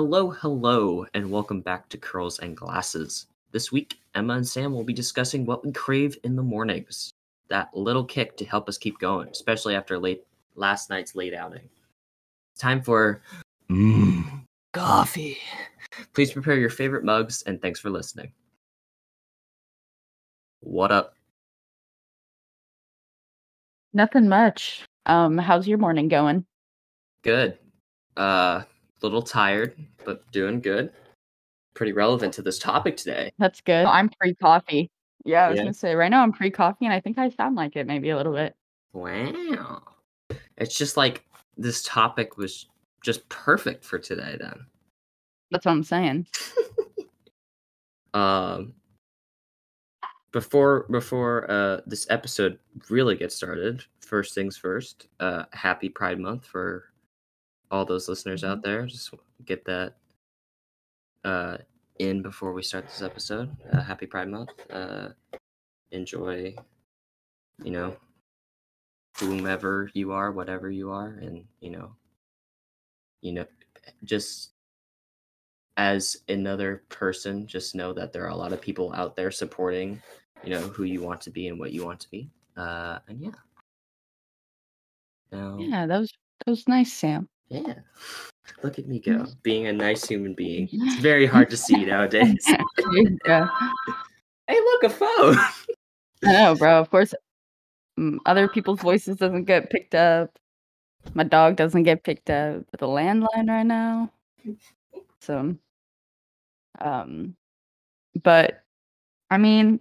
Hello, hello, and welcome back to Curls and Glasses. This week, Emma and Sam will be discussing what we crave in the mornings. That little kick to help us keep going, especially after late last night's late outing. It's Time for mm, coffee. Please prepare your favorite mugs, and thanks for listening. What up? Nothing much. Um, how's your morning going? Good. Uh, little tired, but doing good. Pretty relevant to this topic today. That's good. I'm pre coffee. Yeah, I was Yeah. gonna say right now I'm pre coffee, and I think I sound like it maybe a little bit. Wow. It's just like this topic was just perfect for today then. That's what I'm saying. Um before before uh this episode really gets started, first things first, uh happy Pride month for all those listeners out there. Just get that uh in before we start this episode. Uh, happy Pride month. Uh enjoy you know whomever you are, whatever you are and you know you know just as another person just know that there are a lot of people out there supporting you know who you want to be and what you want to be uh and yeah now, Yeah, that was that was nice, Sam. Yeah look at me go being a nice human being it's very hard to see nowadays yeah, hey look a phone I know, bro. Of course, mm, other people's voices doesn't get picked up. My dog doesn't get picked up with a landline right now. So, um, but I mean,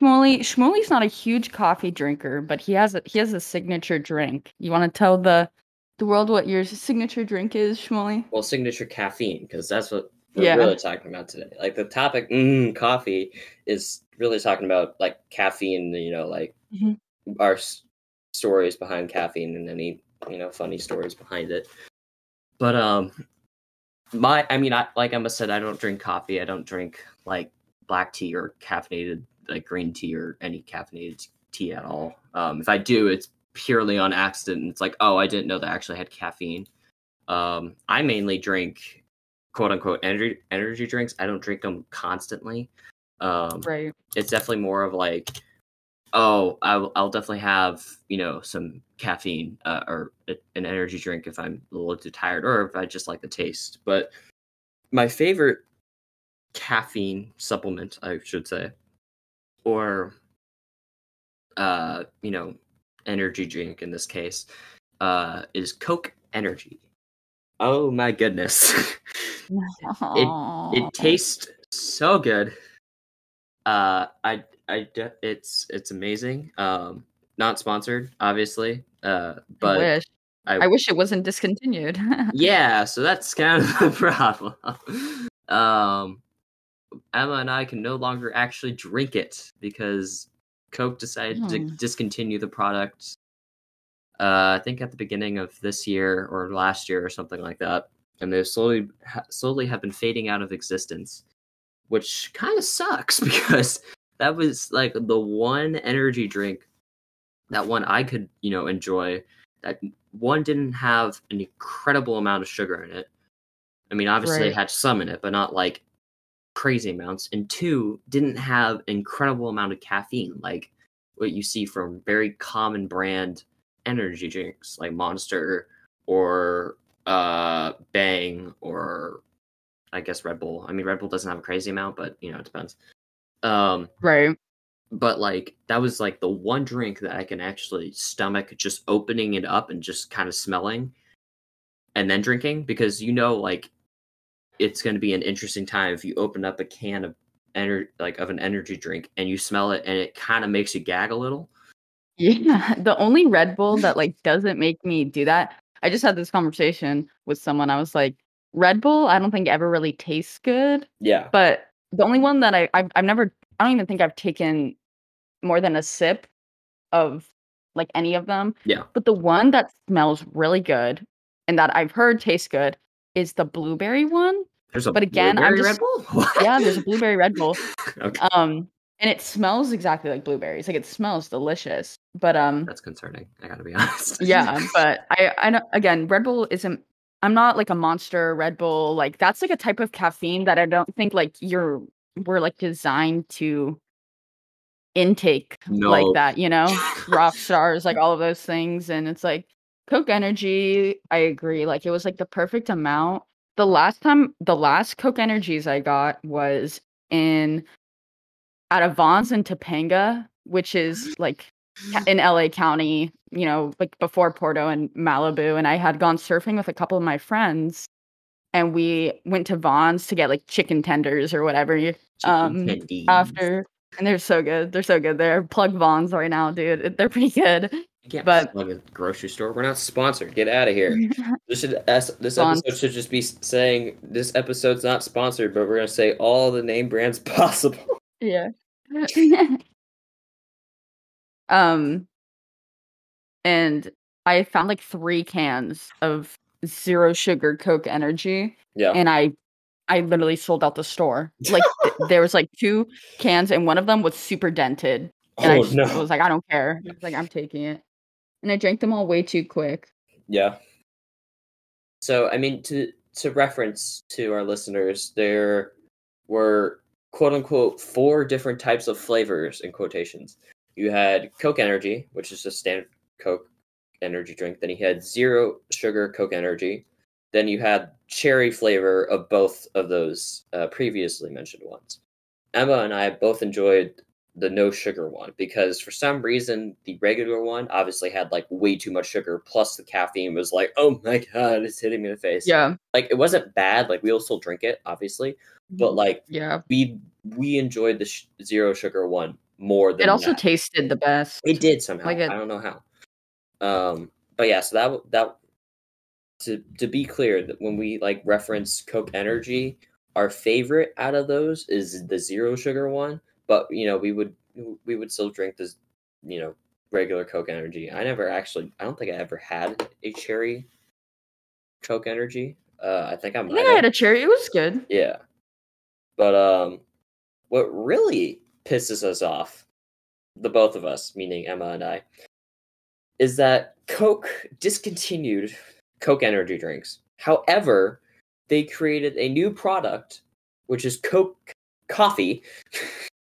Shmuley, Shmuley's not a huge coffee drinker, but he has a he has a signature drink. You want to tell the the world what your signature drink is, Shmuley? well signature caffeine because that's what we're Yeah. really talking about today like the topic mm, coffee is really talking about like caffeine you know like Mhm. our s- stories behind caffeine and any you know funny stories behind it but um my i mean i like emma said i don't drink coffee i don't drink like black tea or caffeinated like green tea or any caffeinated tea at all um if i do it's purely on accident and it's like oh i didn't know that I actually had caffeine. Um i mainly drink quote unquote energy energy drinks. I don't drink them constantly. Um Right. it's definitely more of like oh I'll, I'll definitely have you know some caffeine uh, or a- an energy drink if i'm a little too tired or if i just like the taste. But my favorite caffeine supplement i should say or uh you know energy drink in this case uh is coke energy oh my goodness it it tastes so good. Uh, I I it's it's amazing. Um, not sponsored, obviously. Uh, I but wish. I, I wish it wasn't discontinued. yeah, so that's kind of the problem. um, Emma and I can no longer actually drink it because Coke decided to Hmm. discontinue the product. Uh, I think at the beginning of this year or last year or something like that, and they slowly ha- slowly have been fading out of existence, which kind of sucks because that was like the one energy drink that one I could you know enjoy that one didn't have an incredible amount of sugar in it. I mean, obviously it had some in it, but not like crazy amounts. And two, didn't have an incredible amount of caffeine, like what you see from very common brand energy drinks like Monster or uh Bang or I guess Red Bull. I mean, Red Bull doesn't have a crazy amount, but you know, it depends. Um, right. but like that was like the one drink that I can actually stomach just opening it up and just kind of smelling and then drinking because you know like it's going to be an interesting time if you open up a can of ener- like of an energy drink and you smell it and it kind of makes you gag a little. Yeah. The only Red Bull that like doesn't make me do that. I just had this conversation with someone. I was like, Red Bull, I don't think ever really tastes good. Yeah. But the only one that I I've, I've never I don't even think I've taken more than a sip of like any of them. Yeah. But the one that smells really good and that I've heard tastes good is the blueberry one. There's a But again, I'm just- Red Bull? What? Yeah, there's a blueberry Red Bull. okay. Um and it smells exactly like blueberries. Like it smells delicious. But um That's concerning. I got to be honest. yeah, but I I know again, Red Bull isn't I'm not like a monster Red Bull. Like that's like a type of caffeine that I don't think like you're we're like designed to intake No. like that, you know? Rock stars, like all of those things. And it's like Coke Energy, I agree. Like it was like the perfect amount. The last time the last Coke Energies I got was in at of Vons in Topanga, which is like in LA County, you know, like before Porto and Malibu. And I had gone surfing with a couple of my friends and we went to Vons to get like chicken tenders or whatever um, after. And they're so good. They're so good. They're plug Vons right now, dude. They're pretty good. You can't but- plug a grocery store. We're not sponsored. Get out of here. This should this Spons- episode should just be saying this episode's not sponsored, but we're gonna say all the name brands possible. yeah. um and I found like three cans of zero sugar Coke energy Yeah. and I I literally sold out the store. Like th- there was like two cans and one of them was super dented. And I oh just no. was like, I don't care. I was like, I'm taking it. And I drank them all way too quick. Yeah. So I mean to to reference to our listeners, there were quote unquote four different types of flavors in quotations. You had Coke Energy, which is just standard Coke energy drink. Then you had zero sugar Coke Energy. Then you had cherry flavor of both of those uh, previously mentioned ones. Emma and I both enjoyed the no sugar one because for some reason the regular one obviously had like way too much sugar plus the caffeine was like oh my god it's hitting me in the face Yeah. like it wasn't bad like we'll still drink it obviously but like Yeah. we we enjoyed the sh- zero sugar one more than It also that. tasted the best. it did somehow like it- i don't know how um but yeah so that that to to be clear that when we like reference coke energy our favorite out of those is the zero sugar one but you know we would we would still drink this you know regular coke energy i never actually i don't think i ever had a cherry coke energy uh i think i might think I had a cherry. It was good. Yeah. But um what really pisses us off, the both of us, meaning Emma and I, is that Coke discontinued Coke energy drinks. However, they created a new product which is Coke coffee.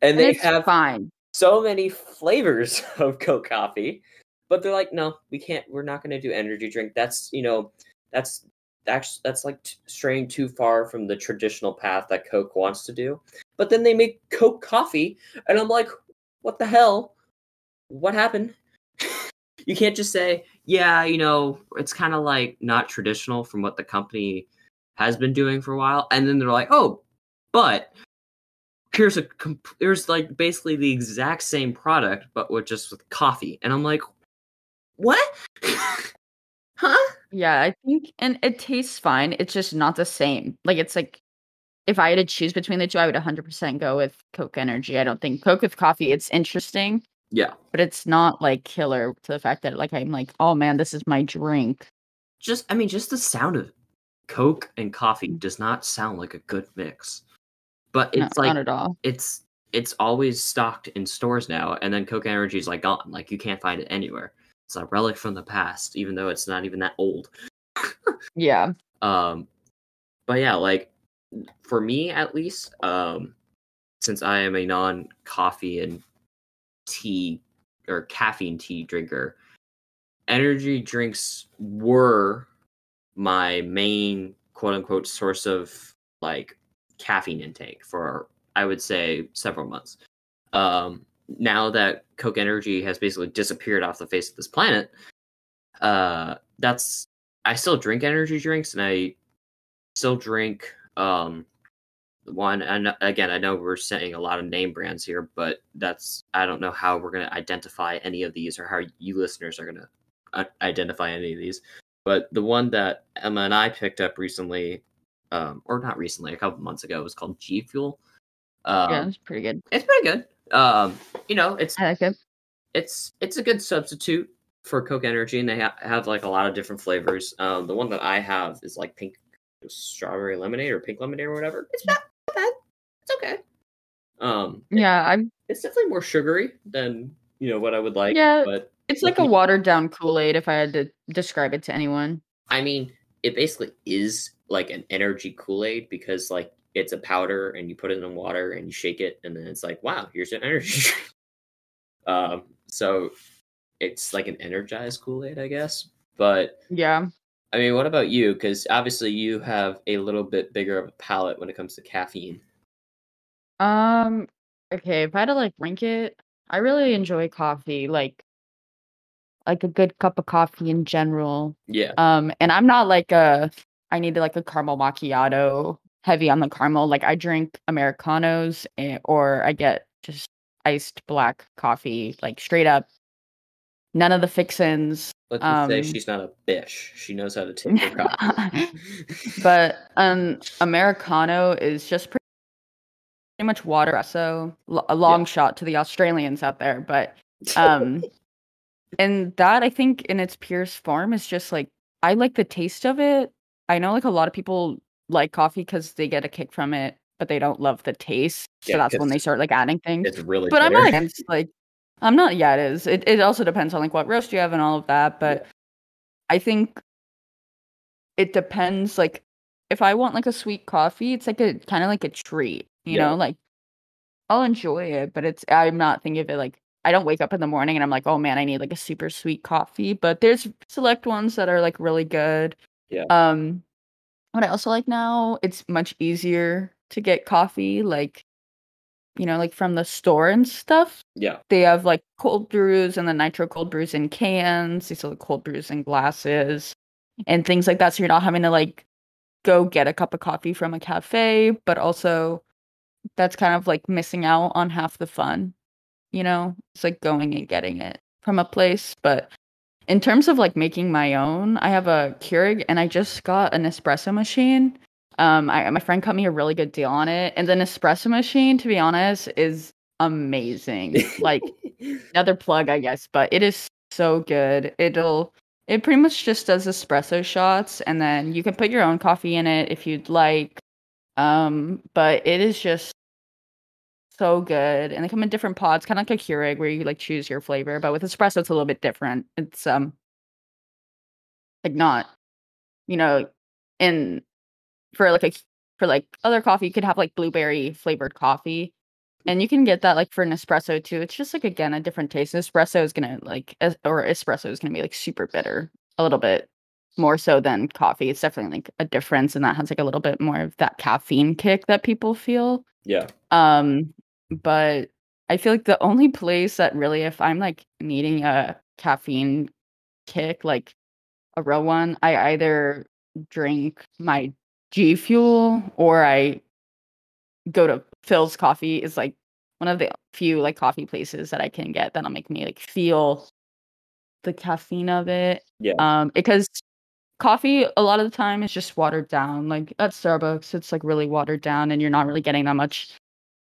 and And they have fine. so many flavors of Coke coffee, but they're like, no, we can't. We're not going to do energy drink. That's you know, that's that's that's like t- straying too far from the traditional path that Coke wants to do. But then they make Coke coffee, and I'm like, what the hell? What happened? you can't just say, yeah, you know, it's kind of like not traditional from what the company has been doing for a while, and then they're like, oh, but here's a comp- here's like basically the exact same product but with just with coffee and i'm like what huh Yeah, I think, and it tastes fine. It's just not the same. Like it's like, if I had to choose between the two, I would 100% go with Coke Energy. I don't think Coke with coffee. It's interesting, yeah but it's not like killer to the fact that like I'm like, oh man, this is my drink. just i mean just the sound of coke and coffee mm. does not sound like a good mix but No, it's like not at all. it's it's always stocked in stores now and then coke energy is like gone. Like you can't find it anywhere. It's a relic from the past even though it's not even that old. Yeah, um but yeah like for me at least um since i am a non coffee and tea or caffeine tea drinker energy drinks were my main quote unquote source of like caffeine intake for i would say several months um now that coke energy has basically disappeared off the face of this planet uh that's I still drink energy drinks, and I still drink um one. And again, I know we're saying a lot of name brands here, but that's I don't know how we're gonna identify any of these, or how you listeners are gonna uh, identify any of these. But the one that Emma and I picked up recently, um, or not recently, a couple months ago, It was called G Fuel. Um, yeah, it's pretty good. it's pretty good. Um, you know, it's I like it. it's it's a good substitute for Coke Energy, and they ha- have like a lot of different flavors. Um, the one that I have is like pink strawberry lemonade or pink lemonade or whatever. It's not bad. It's okay. Um, Yeah, I'm. it's definitely more sugary than you know what I would like. Yeah. but It's like a watered down Kool Aid if I had to describe it to anyone. I mean, it basically is like an energy Kool-Aid because like it's a powder and you put it in water and you shake it and then it's like wow here's an energy drink. um so it's like an energized Kool-Aid I guess but Yeah. I mean what about you because obviously you have a little bit bigger of a palate when it comes to caffeine Um, okay, if I had to like rank it, I really enjoy coffee, like like a good cup of coffee in general. yeah Um, and I'm not like a I need like a caramel macchiato, heavy on the caramel. Like I drink Americanos eh, or I get just iced black coffee, like straight up. None of the fixins. let's just say Um, she's not a bitch. she knows how to take her coffee but um Americano is just pretty much water So a long shot to the Australians out there, but um and that I think in its purest form is just like I like the taste of it. I know like a lot of people like coffee because they get a kick from it, but they don't love the taste. So that's when they start like adding things. it's really But I'm not against like I'm not yeah, it is. It it also depends on like what roast you have and all of that. But I think it depends like if I want like a sweet coffee, it's like a kind of like a treat, you Yeah. know, like I'll enjoy it, but it's I'm not thinking of it like I don't wake up in the morning and I'm like, oh man, I need like a super sweet coffee. But there's select ones that are like really good. Yeah. Um what I also like now, it's much easier to get coffee, like you know, like from the store and stuff. yeah They have like cold brews and the nitro cold brews in cans. They sell the cold brews in glasses and things like that. So you're not having to like go get a cup of coffee from a cafe, but also that's kind of like missing out on half the fun. You know, it's like going and getting it from a place. But in terms of like making my own, I have a Keurig and I just got an espresso machine. Um, I, my friend cut me a really good deal on it, and the espresso machine, to be honest, is amazing. like another plug, I guess, but it is so good. It'll it pretty much just does espresso shots, and then you can put your own coffee in it if you'd like. Um, but it is just so good, and they come in different pods, kind of like a Keurig, where you like choose your flavor. But with espresso, it's a little bit different. It's um like not, you know, in for like a for like other coffee, you could have like blueberry flavored coffee. And you can get that like for an espresso too. It's just like again a different taste. Espresso is gonna like es- or espresso is gonna be like super bitter, a little bit more so than coffee. It's definitely like a difference, and that has like a little bit more of that caffeine kick that people feel. yeah Um, but I feel like the only place that really, if I'm like needing a caffeine kick, like a real one, I either drink my G Fuel or I go to Philz Coffee. Is like one of the few like coffee places that I can get that'll make me like feel the caffeine of it. Yeah. Um, because coffee a lot of the time is just watered down. Like at Starbucks, it's like really watered down, and you're not really getting that much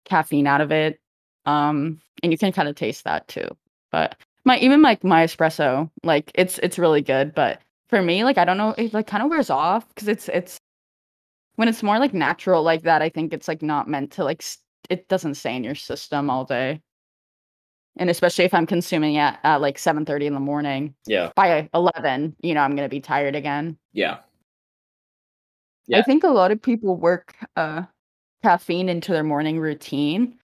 caffeine out of it. Um, and you can kind of taste that too. But my even like my espresso, like it's it's really good. But for me, like I don't know, it like kind of wears off because it's it's when it's more like natural like that. I think it's like not meant to like s it doesn't stay in your system all day. And especially if I'm consuming it at like 7:30 in the morning, yeah by 11, you know, I'm gonna be tired again. yeah Yeah. I think a lot of people work uh caffeine into their morning routine.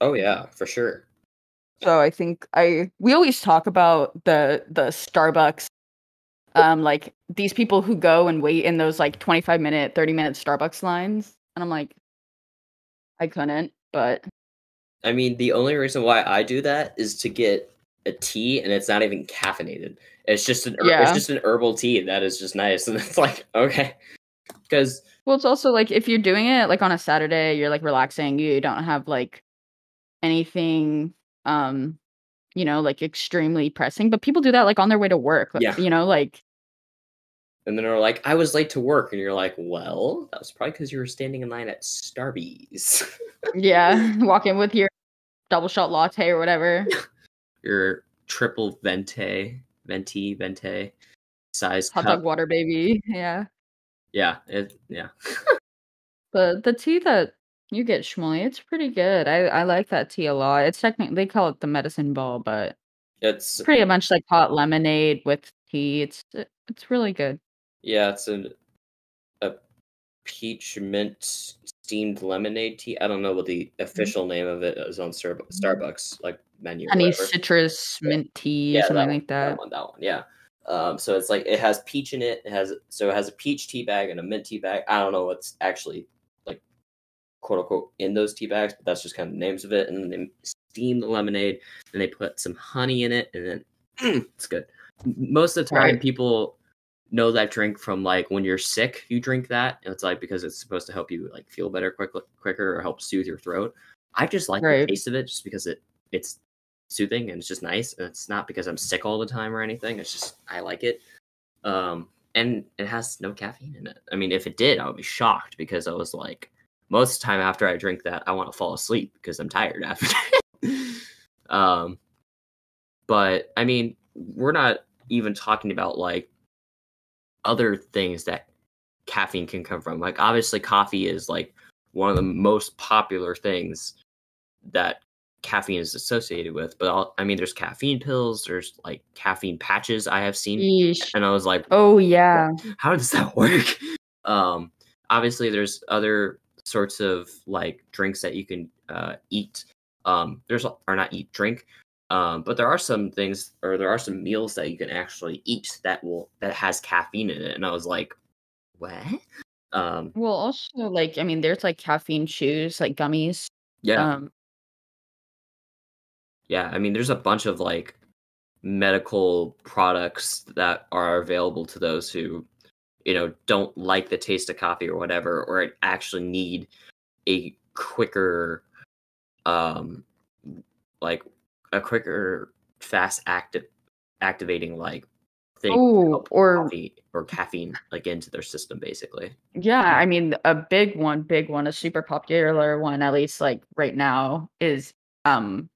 oh yeah for sure So I think I we always talk about the the Starbucks um like these people who go and wait in those like 25 minute, 30 minute Starbucks lines and I'm like I couldn't, but I mean, the only reason why I do that is to get a tea, and it's not even caffeinated. It's just an Yeah. it's just an herbal tea that is just nice, and it's like okay, because well it's also like if you're doing it like on a Saturday, you're like relaxing, you don't have like anything um you know like extremely pressing, but people do that like on their way to work, like, Yeah. you know, like and then they're like, I was late to work, and you're like, well, that was probably because you were standing in line at Starbucks. yeah, walk in with your double shot latte or whatever. Your triple venti, venti, venti size Hot cup. dog water baby. Yeah. Yeah, it, yeah, But the tea that you get, Shmuley, it's pretty good. I, I like that tea a lot. It's technically they call it the medicine ball, but it's pretty much like hot lemonade with tea. It's it's really good. yeah, it's a peach mint steamed lemonade tea. I don't know what the mm-hmm. official name of it is on mm-hmm. Starbucks like menu. or Honey whatever. citrus mint tea or that something one, like that. one, that one, yeah. Um, so it's like it has peach in it. It has so it has a peach tea bag and a mint tea bag. I don't know what's actually like quote unquote in those tea bags, but that's just kind of the names of it. And then they steam the lemonade and they put some honey in it, and then it's good. Most of the time, Right. people know that drink from like when you're sick, you drink that. It's like because it's supposed to help you like feel better quick, quicker or help soothe your throat. I just like Right. the taste of it just because it it's soothing and it's just nice. And it's not because I'm sick all the time or anything. It's just I like it. Um, and it has no caffeine in it. I mean, if it did, I would be shocked because I was like, most of the time after I drink that, I want to fall asleep because I'm tired after. um, but I mean, we're not even talking about like other things that caffeine can come from. Like, obviously, coffee is like one of the most popular things that caffeine is associated with. But I'll, I mean, there's caffeine pills, there's like caffeine patches I have seen, Yeesh. and I was like, Oh yeah. how does that work? Um, obviously, there's other sorts of like drinks that you can uh, eat. Um, there's or not eat, drink. Um, but there are some things, or there are some meals that you can actually eat that will that has caffeine in it. And I was like, what? Um, Well, also like I mean, there's like caffeine chews, like gummies. yeah, Um, yeah. I mean, there's a bunch of like medical products that are available to those who you know don't like the taste of coffee or whatever or actually need a quicker um like a quicker fast active activating like thing to oh, or coffee or caffeine like into their system basically yeah, I mean, a big one, big one, a super popular one, at least like right now, is um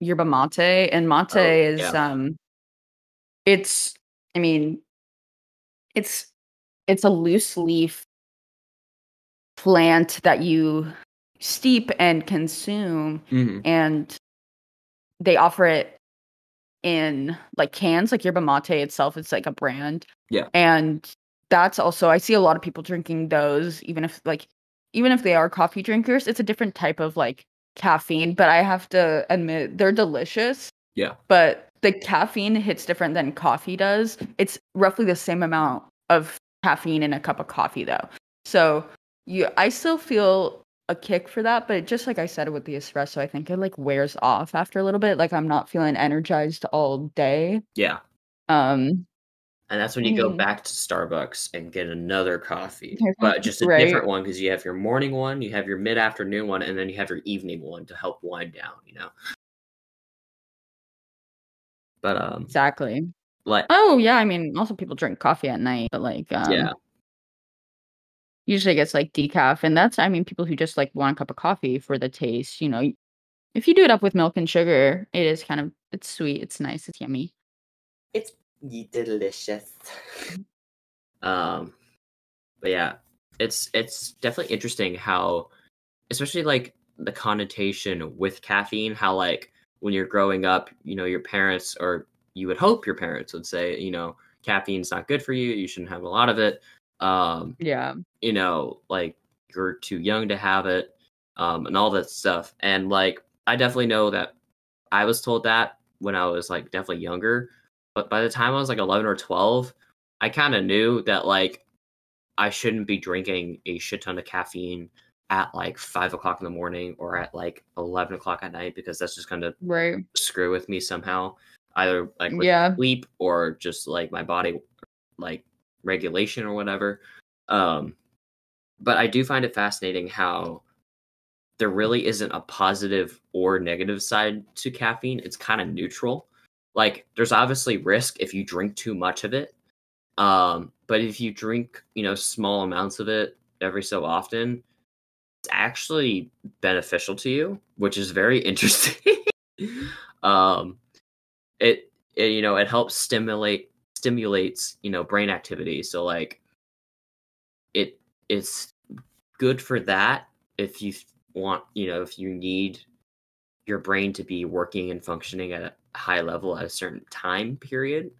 yerba mate, and mate Oh, is yeah. um, it's, I mean, it's it's a loose leaf plant that you steep and consume and they offer it in like cans like yerba mate itself it's like a brand Yeah. and that's also i see a lot of people drinking those even if like even if they are coffee drinkers it's a different type of like caffeine but i have to admit they're delicious. Yeah. but the caffeine hits different than coffee does. It's roughly the same amount of caffeine in a cup of coffee though. So you i still feel a kick for that but just like i said with the espresso i think it like wears off after a little bit. Like i'm not feeling energized all day. Yeah. Um and that's when you go Mm. back to starbucks and get another coffee but just a Right. different one because you have your morning one you have your mid-afternoon one and then you have your evening one to help wind down you know? But um exactly. like oh yeah i mean also people drink coffee at night but like um yeah. usually it gets like decaf and that's i mean people who just like want a cup of coffee for the taste you know? If you do it up with milk and sugar it is kind of it's sweet it's nice it's yummy. It's delicious. um, but yeah, it's it's definitely interesting how, especially like the connotation with caffeine, how like when you're growing up, you know, your parents or you would hope your parents would say, you know, caffeine's not good for you. You shouldn't have a lot of it. Um, yeah you know, like you're too young to have it, um, and all that stuff. And like, I definitely know that I was told that when I was like definitely younger, but by the time I was like 11 or 12, I kind of knew that like I shouldn't be drinking a shit ton of caffeine at like five o'clock in the morning or at like 11 o'clock at night because that's just going to right screw with me somehow, either like with Yeah. sleep or just like my body like regulation or whatever. Um, but I do find it fascinating how there really isn't a positive or negative side to caffeine. It's kind of neutral. Like there's obviously risk if you drink too much of it. Um, but if you drink, you know, small amounts of it every so often, it's actually beneficial to you, which is very interesting. um, it, it, you know, it helps stimulate stimulates, you know, brain activity. So like, it it's good for that if you want, you know, if you need your brain to be working and functioning at high level at a certain time period.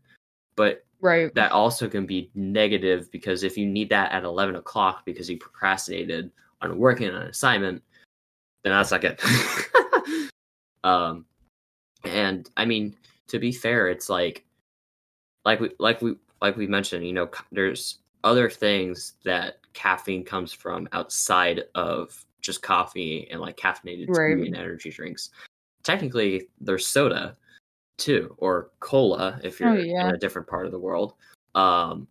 But Right. that also can be negative because if you need that at 11 o'clock because you procrastinated on working on an assignment then that's not good um and i mean to be fair it's like like we like we like we mentioned you know there's other things that caffeine comes from outside of just coffee and like caffeinated Right. tea and energy drinks technically there's soda too or cola if Oh, you're yeah. in a different part of the world um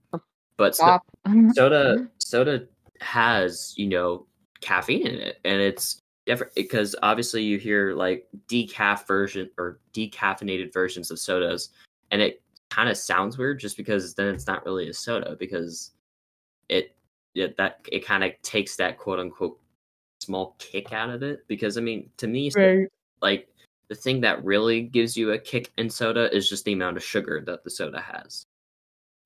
but so- soda soda has you know caffeine in it and it's different because obviously you hear like decaf version or decaffeinated versions of sodas and it kind of sounds weird just because then it's not really a soda because it, it that it kind of takes that quote unquote small kick out of it because i mean to me Right. like the thing that really gives you a kick in soda is just the amount of sugar that the soda has.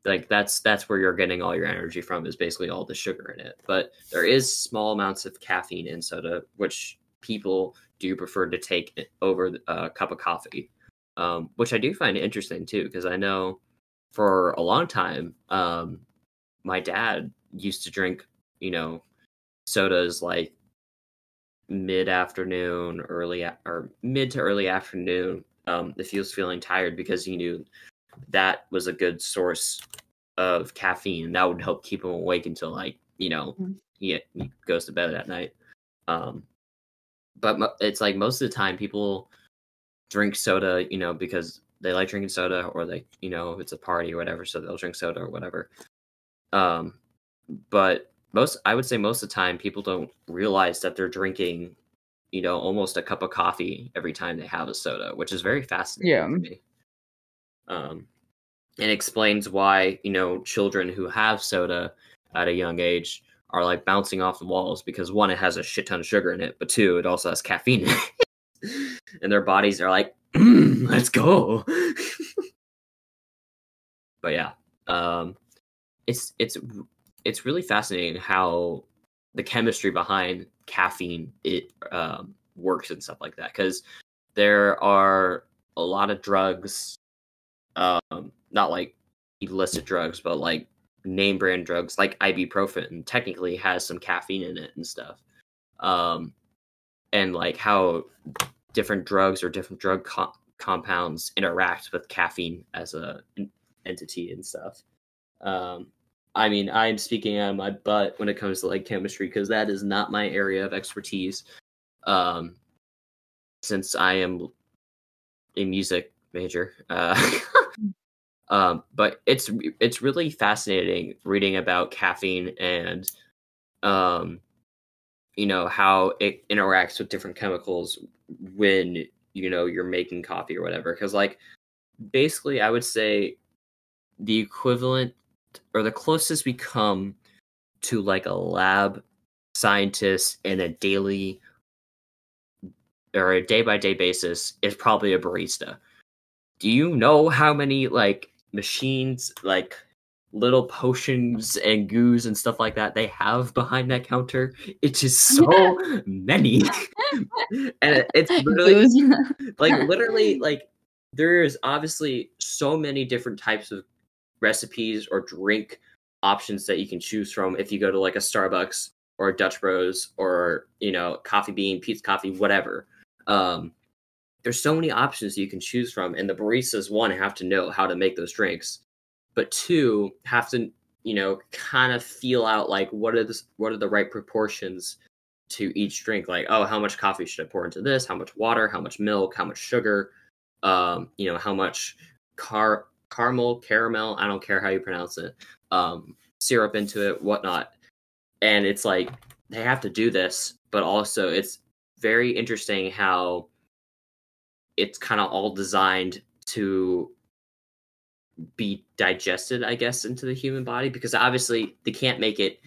Like that's that's where you're getting all your energy from is basically all the sugar in it. But there is small amounts of caffeine in soda which people do prefer to take over a cup of coffee um, which i do find interesting too because i know for a long time um, my dad used to drink you know sodas like mid afternoon, early or mid to early afternoon, um, if he was feeling tired because he knew that was a good source of caffeine. That would help keep him awake until like you know Mhm. he, he goes to bed at night. Um, but it's like most of the time people drink soda, you know, because they like drinking soda or they, you know, it's a party or whatever, so they'll drink soda or whatever. Um, but most, I would say most of the time, people don't realize that they're drinking, you know, almost a cup of coffee every time they have a soda, which is very fascinating Yeah. to me. Um, and explains why you know children who have soda at a young age are like bouncing off the walls because one, it has a shit ton of sugar in it, but two, it also has caffeine in it. and their bodies are like, "Mm, let's go. but yeah, um, it's it's it's really fascinating how the chemistry behind caffeine it um, works and stuff like that because there are a lot of drugs, um, not like illicit drugs, but like name brand drugs like ibuprofen technically has some caffeine in it and stuff. Um, and like how different drugs or different drug co- compounds interact with caffeine as a en- entity and stuff. Um, I mean, I'm speaking out of my butt when it comes to like chemistry because that is not my area of expertise. Um, since I am a music major, uh, um, but it's it's really fascinating reading about caffeine and um, you know how it interacts with different chemicals when you know you're making coffee or whatever. Because like basically, I would say the equivalent or the closest we come to like a lab scientist in a daily or a day by day basis is probably a barista. Do you know how many like machines, like little potions and goos and stuff like that they have behind that counter? It's just so many. and it's literally like literally like there's obviously so many different types of recipes or drink options that you can choose from if you go to like a Starbucks or a Dutch Bros or you know Coffee Bean, Peet's Coffee, whatever. Um, there's so many options you can choose from, and the baristas one have to know how to make those drinks, but two have to you know kind of feel out like what are the what are the right proportions to each drink. Like oh, how much coffee should I pour into this? How much water? How much milk? How much sugar? Um, you know how much car caramel, caramel, I don't care how you pronounce it, um, syrup into it, whatnot. And it's like they have to do this, but also it's very interesting how it's kind of all designed to be digested, I guess, into the human body because obviously they can't make it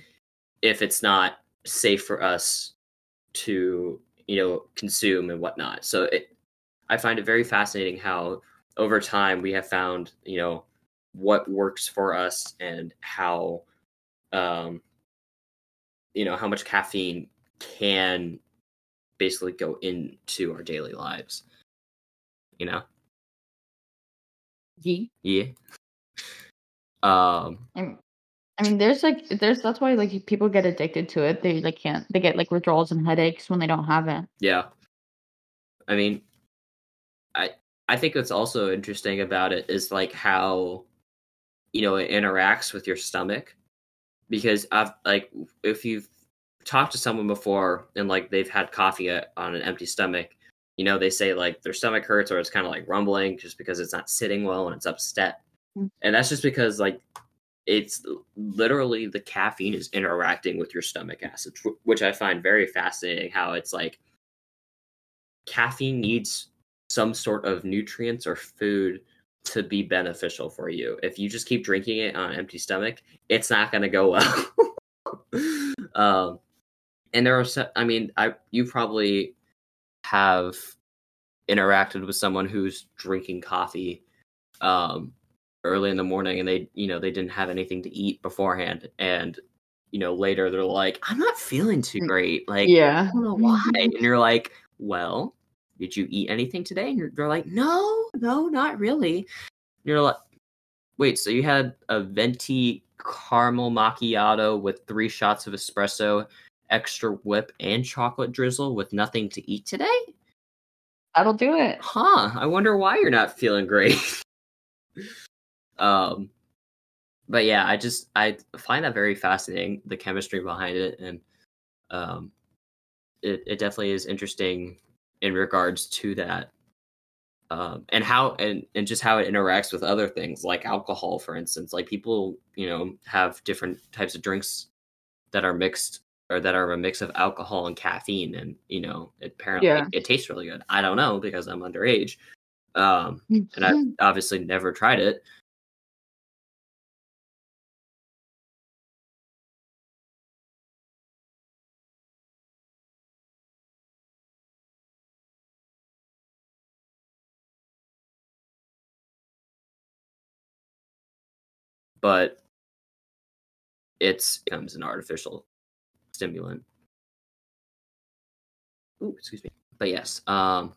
if it's not safe for us to, you know, consume and whatnot. So it, I find it very fascinating how over time we have found you know what works for us and how um you know how much caffeine can basically go into our daily lives you know Yee. yeah Um, I I mean, there's like there's that's why like people get addicted to it. They like can't they get like withdrawals and headaches when they don't have it. yeah. I mean, I think what's also interesting about it is like how you know it interacts with your stomach because I've like if you've talked to someone before and like they've had coffee on an empty stomach, you know they say like their stomach hurts or it's kind of like rumbling just because it's not sitting well and it's upset, Mm. and that's just because like it's literally the caffeine is interacting with your stomach acid, which I find very fascinating. How it's like caffeine needs some sort of nutrients or food to be beneficial for you. If you just keep drinking it on an empty stomach, it's not going to go well. um, and there are, so, I mean, I you probably have interacted with someone who's drinking coffee um, early in the morning, and they, you know, they didn't have anything to eat beforehand, and you know, later they're like, "I'm not feeling too Mm, great." Like, Yeah. I don't know why. And you're like, well, did you eat anything today? And you're, they're like, no, no, not really. And you're like, wait, so you had a venti caramel macchiato with three shots of espresso, extra whip, and chocolate drizzle with nothing to eat today? That'll do it. Huh, I wonder why you're not feeling great. um, but yeah, I just, I find that very fascinating, the chemistry behind it. And, um, it, it definitely is interesting in regards to that um, and how and, and just how it interacts with other things like alcohol for instance like people you know have different types of drinks that are mixed or that are a mix of alcohol and caffeine and you know it apparently Yeah. it, tastes really good i don't know because i'm underage um, and i've obviously never tried it but it's it becomes an artificial stimulant. Ooh, excuse me. But yes, um,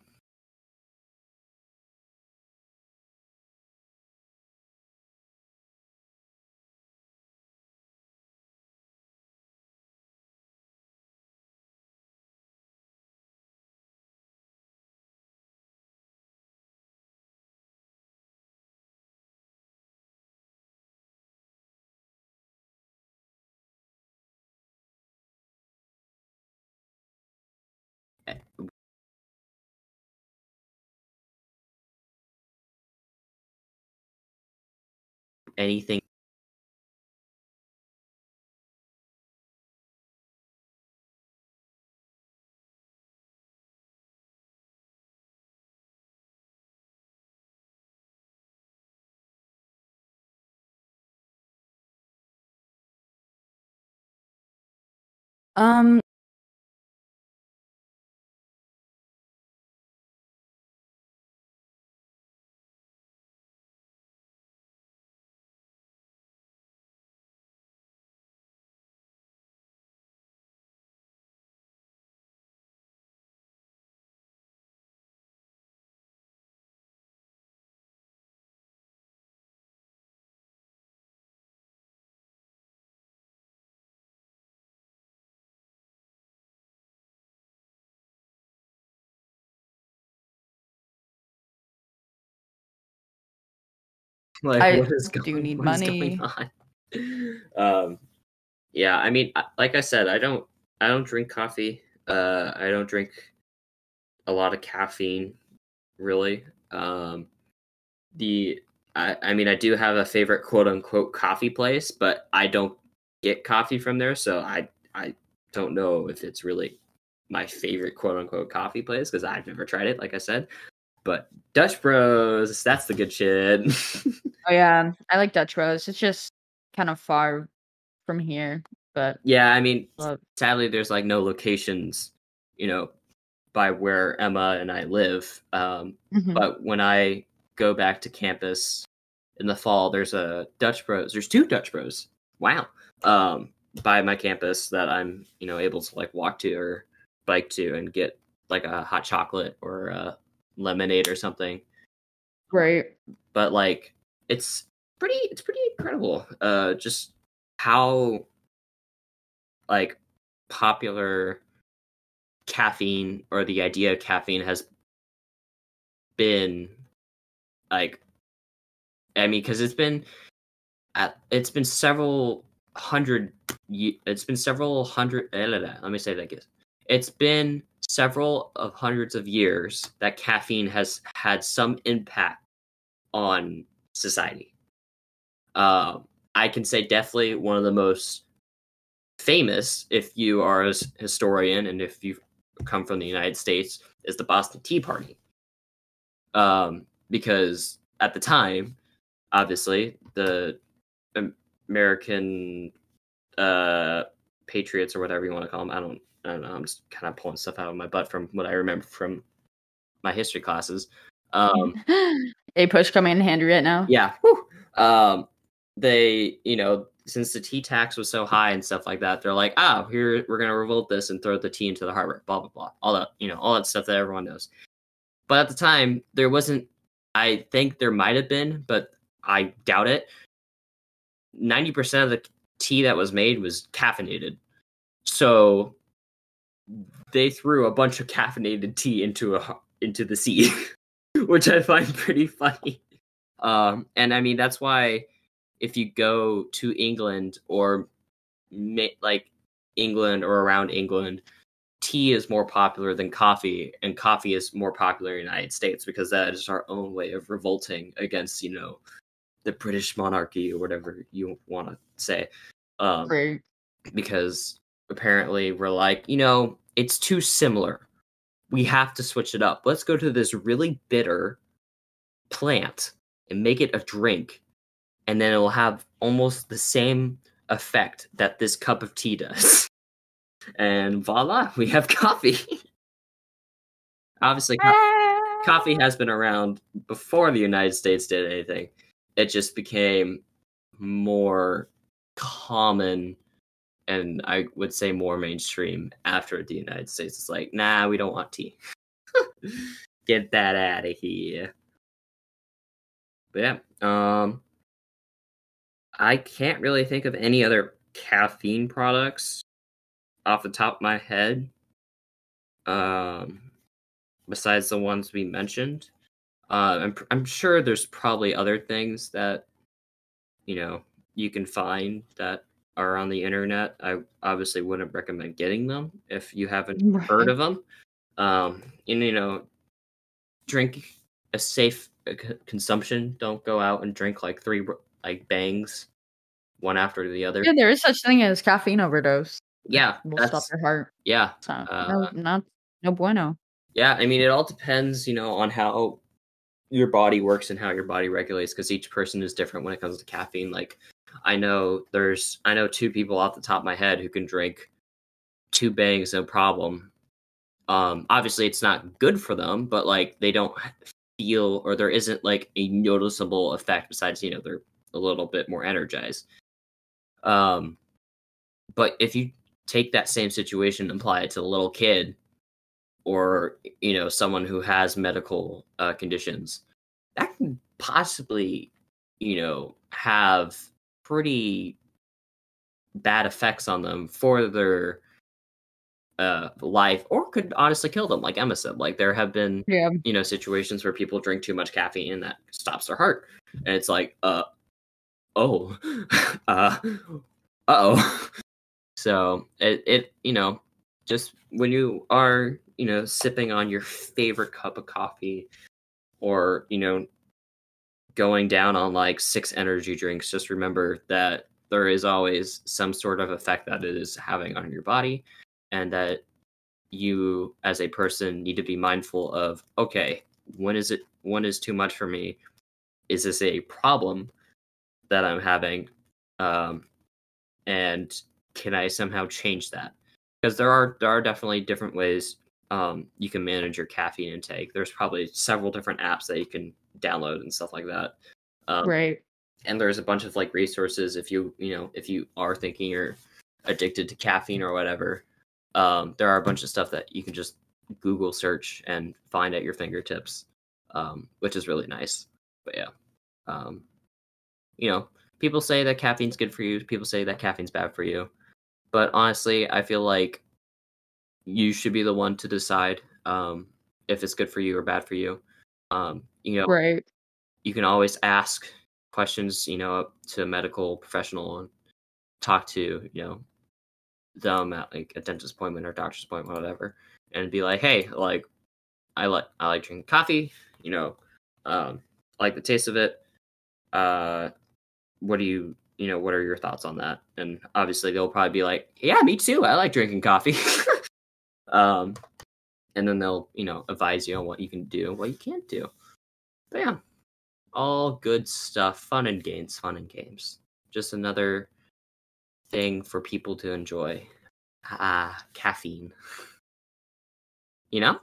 anything Um, like I what is do going, need is going money. on? um, yeah, I mean, like I said, I don't, I don't drink coffee. Uh, I don't drink a lot of caffeine, really. Um, the, I, I mean, I do have a favorite quote unquote coffee place, but I don't get coffee from there, so I, I don't know if it's really my favorite quote unquote coffee place because I've never tried it, like I said. But Dutch Bros, that's the good shit. oh yeah, I like Dutch Bros. It's just kind of far from here, but yeah, I mean, love. sadly, there's like no locations, you know, by where Emma and I live. Um, Mhm. but when I go back to campus in the fall, there's a Dutch Bros. There's two Dutch Bros. Wow. Um, by my campus that I'm, you know, able to like walk to or bike to and get like a hot chocolate or a lemonade or something. Right. But like, it's pretty it's pretty incredible. Uh, just how like popular caffeine or the idea of caffeine has been like i mean because it's been at it's been several hundred it's been several hundred eh, let me say that again it's been several of hundreds of years that caffeine has had some impact on society. Uh, i can say definitely one of the most famous if you are a historian and if you've come from the united states is the boston tea party. Um, because at the time obviously the american uh, patriots or whatever you want to call them i don't I don't know. I'm just kind of pulling stuff out of my butt from what I remember from my history classes. Um, APUSH coming in handy right now. yeah. Um, they, you know, since the tea tax was so high and stuff like that, they're like, ah, here we're gonna revolt this and throw the tea into the harbor. Blah blah blah. All that, you know, all that stuff that everyone knows. But at the time, there wasn't. I think there might have been, but I doubt it. Ninety percent of the tea that was made was caffeinated, so they threw a bunch of caffeinated tea into a into the sea, which I find pretty funny. Um, and I mean that's why if you go to England or like England or around England, tea is more popular than coffee, and coffee is more popular in the United States because that is our own way of revolting against you know the British monarchy or whatever you want to say. Um, Right. because apparently we're like, you know, it's too similar. We have to switch it up. Let's go to this really bitter plant and make it a drink, and then it will have almost the same effect that this cup of tea does. And voila, we have coffee. Obviously, co- coffee has been around before the United States did anything. It just became more common and I would say more mainstream after the United States. is like, nah, we don't want tea. Get that out of here. But yeah, um, I can't really think of any other caffeine products off the top of my head. Um, besides the ones we mentioned, uh, I'm I'm sure there's probably other things that you know you can find that are on the internet. I obviously wouldn't recommend getting them if you haven't heard of them. Um, and you know, drink a safe uh, consumption. Don't go out and drink like three like bangs, one after the other. Yeah, there is such thing as caffeine overdose. Yeah, Will stop your heart. yeah, So Uh, no, not no bueno. yeah. I mean, it all depends, you know, on how your body works and how your body regulates because each person is different when it comes to caffeine. Like, I know there's, I know two people off the top of my head who can drink two bangs no problem. Um, obviously, it's not good for them, but like they don't feel or there isn't like a noticeable effect besides, you know, they're a little bit more energized. Um, but if you take that same situation and apply it to a little kid or you know someone who has medical uh, conditions that can possibly you know have pretty bad effects on them for their uh life or could honestly kill them like emma said like there have been Yeah. you know situations where people drink too much caffeine and that stops their heart and it's like uh oh uh uh-oh so it, it you know just when you are you know sipping on your favorite cup of coffee or you know going down on like six energy drinks just remember that there is always some sort of effect that it is having on your body and that you as a person need to be mindful of okay when is it when is too much for me? Is this a problem that i'm having? Um and can i somehow change that? Because there are there are definitely different ways um you can manage your caffeine intake there's probably several different apps that you can download and stuff like that um, Right. and there's a bunch of like resources if you you know if you are thinking you're addicted to caffeine or whatever um, there are a bunch of stuff that you can just google search and find at your fingertips um, which is really nice but yeah um, you know, people say that caffeine's good for you. People say that caffeine's bad for you. But honestly, I feel like you should be the one to decide um, if it's good for you or bad for you. Um, you know, Right. you can always ask questions, you know, to a medical professional and talk to, you know, them at like a dentist appointment or doctor's appointment, whatever, and be like, hey, like, I like I like drinking coffee, you know, um, I like the taste of it. Uh, what do you, you know, what are your thoughts on that? And obviously, they'll probably be like, yeah, me too. I like drinking coffee. um, and then they'll, you know, advise you on what you can do, what you can't do. But yeah, all good stuff. Fun and games, fun and games. Just another thing for people to enjoy. Ah, caffeine. You know?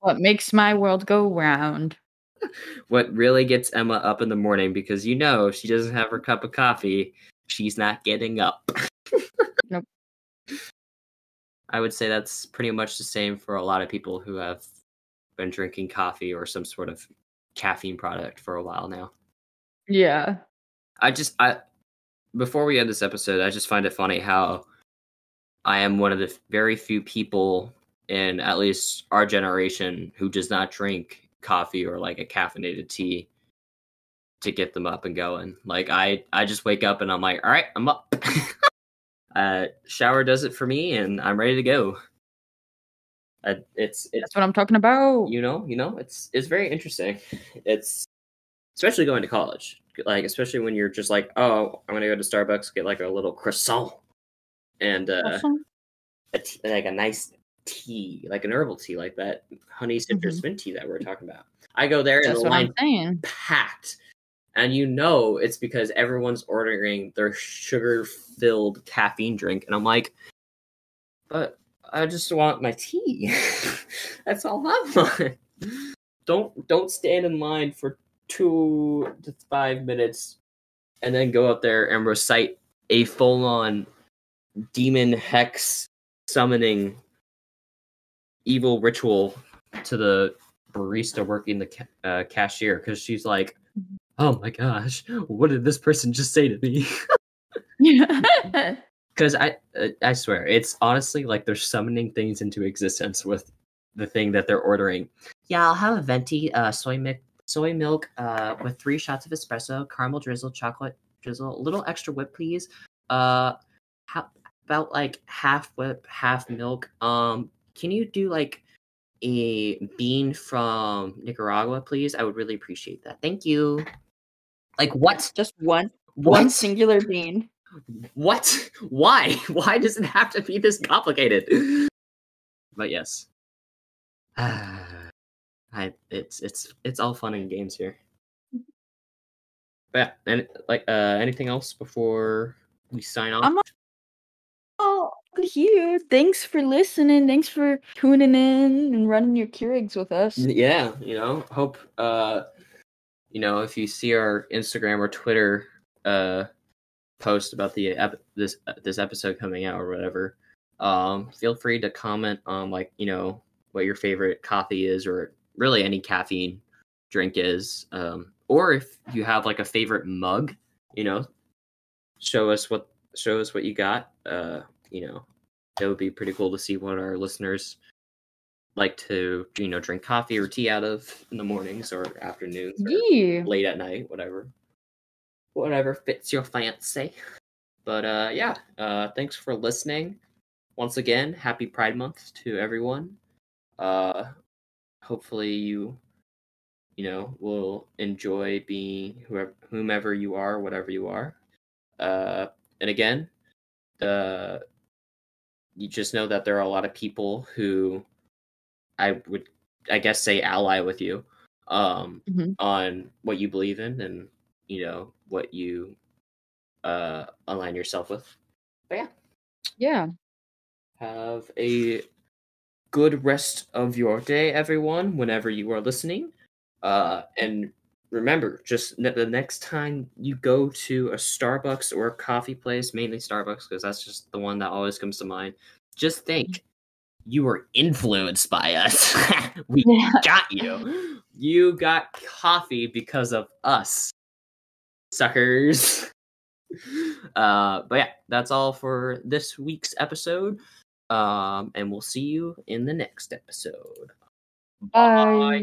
What makes my world go round? What really gets Emma up in the morning because you know if she doesn't have her cup of coffee, she's not getting up. Nope. I would say that's pretty much the same for a lot of people who have been drinking coffee or some sort of caffeine product for a while now. Yeah. I just I before we end this episode, I just find it funny how I am one of the very few people in at least our generation who does not drink coffee or like a caffeinated tea to get them up and going. Like I I just wake up and I'm like, "All right, I'm up." uh shower does it for me and I'm ready to go. Uh, it's it's That's what I'm talking about. you know you know it's it's very interesting it's especially going to college like especially when you're just like oh i'm gonna go to starbucks get like a little croissant and uh Awesome. a like a nice tea like an herbal tea like that honey citrus mint tea that we we're talking about i go there and the line packed and you know it's because everyone's ordering their sugar filled caffeine drink and i'm like but i just want my tea. That's all i want. Don't don't stand in line for two to five minutes and then go up there and recite a full-on demon hex summoning evil ritual to the barista working the ca- uh, cashier because she's like oh my gosh what did this person just say to me? Because i i swear it's honestly like they're summoning things into existence with the thing that they're ordering. Yeah i'll have a venti uh soy milk soy milk uh with three shots of espresso caramel drizzle chocolate drizzle a little extra whip please uh how about like half whip half milk. Um can you do like a bean from nicaragua please? I would really appreciate that. Thank you like what Just one what one singular bean. what? Why? Why does it have to be this complicated? But yes, I it's it's it's all fun and games here. But yeah, and like uh, anything else before we sign off? I'm Oh, here. Thanks for listening. Thanks for tuning in and running your Keurigs with us. yeah, you know, hope uh, you know if you see our Instagram or Twitter uh post about the ep- this this episode coming out or whatever, um, feel free to comment on like you know what your favorite coffee is or really any caffeine drink is, um, or if you have like a favorite mug, you know, show us what show us what you got. Uh, you know, it would be pretty cool to see what our listeners like to you know drink coffee or tea out of in the mornings or afternoons or Yeah. late at night, whatever. Whatever fits your fancy. But uh yeah, uh thanks for listening. Once again, happy Pride Month to everyone. Uh hopefully you you know will enjoy being whoever whomever you are, whatever you are. Uh and again, the you just know that there are a lot of people who I would I guess say ally with you um Mhm. on what you believe in and you know what you uh align yourself with. But yeah, Yeah. have a good rest of your day everyone whenever you are listening. Uh and remember just ne- the next time you go to a Starbucks or a coffee place, mainly Starbucks because that's just the one that always comes to mind. Just think you were influenced by us. we Yeah. got you. You got coffee because of us. suckers. Uh, but yeah, that's all for this week's episode. Um, and we'll see you in the next episode. Bye.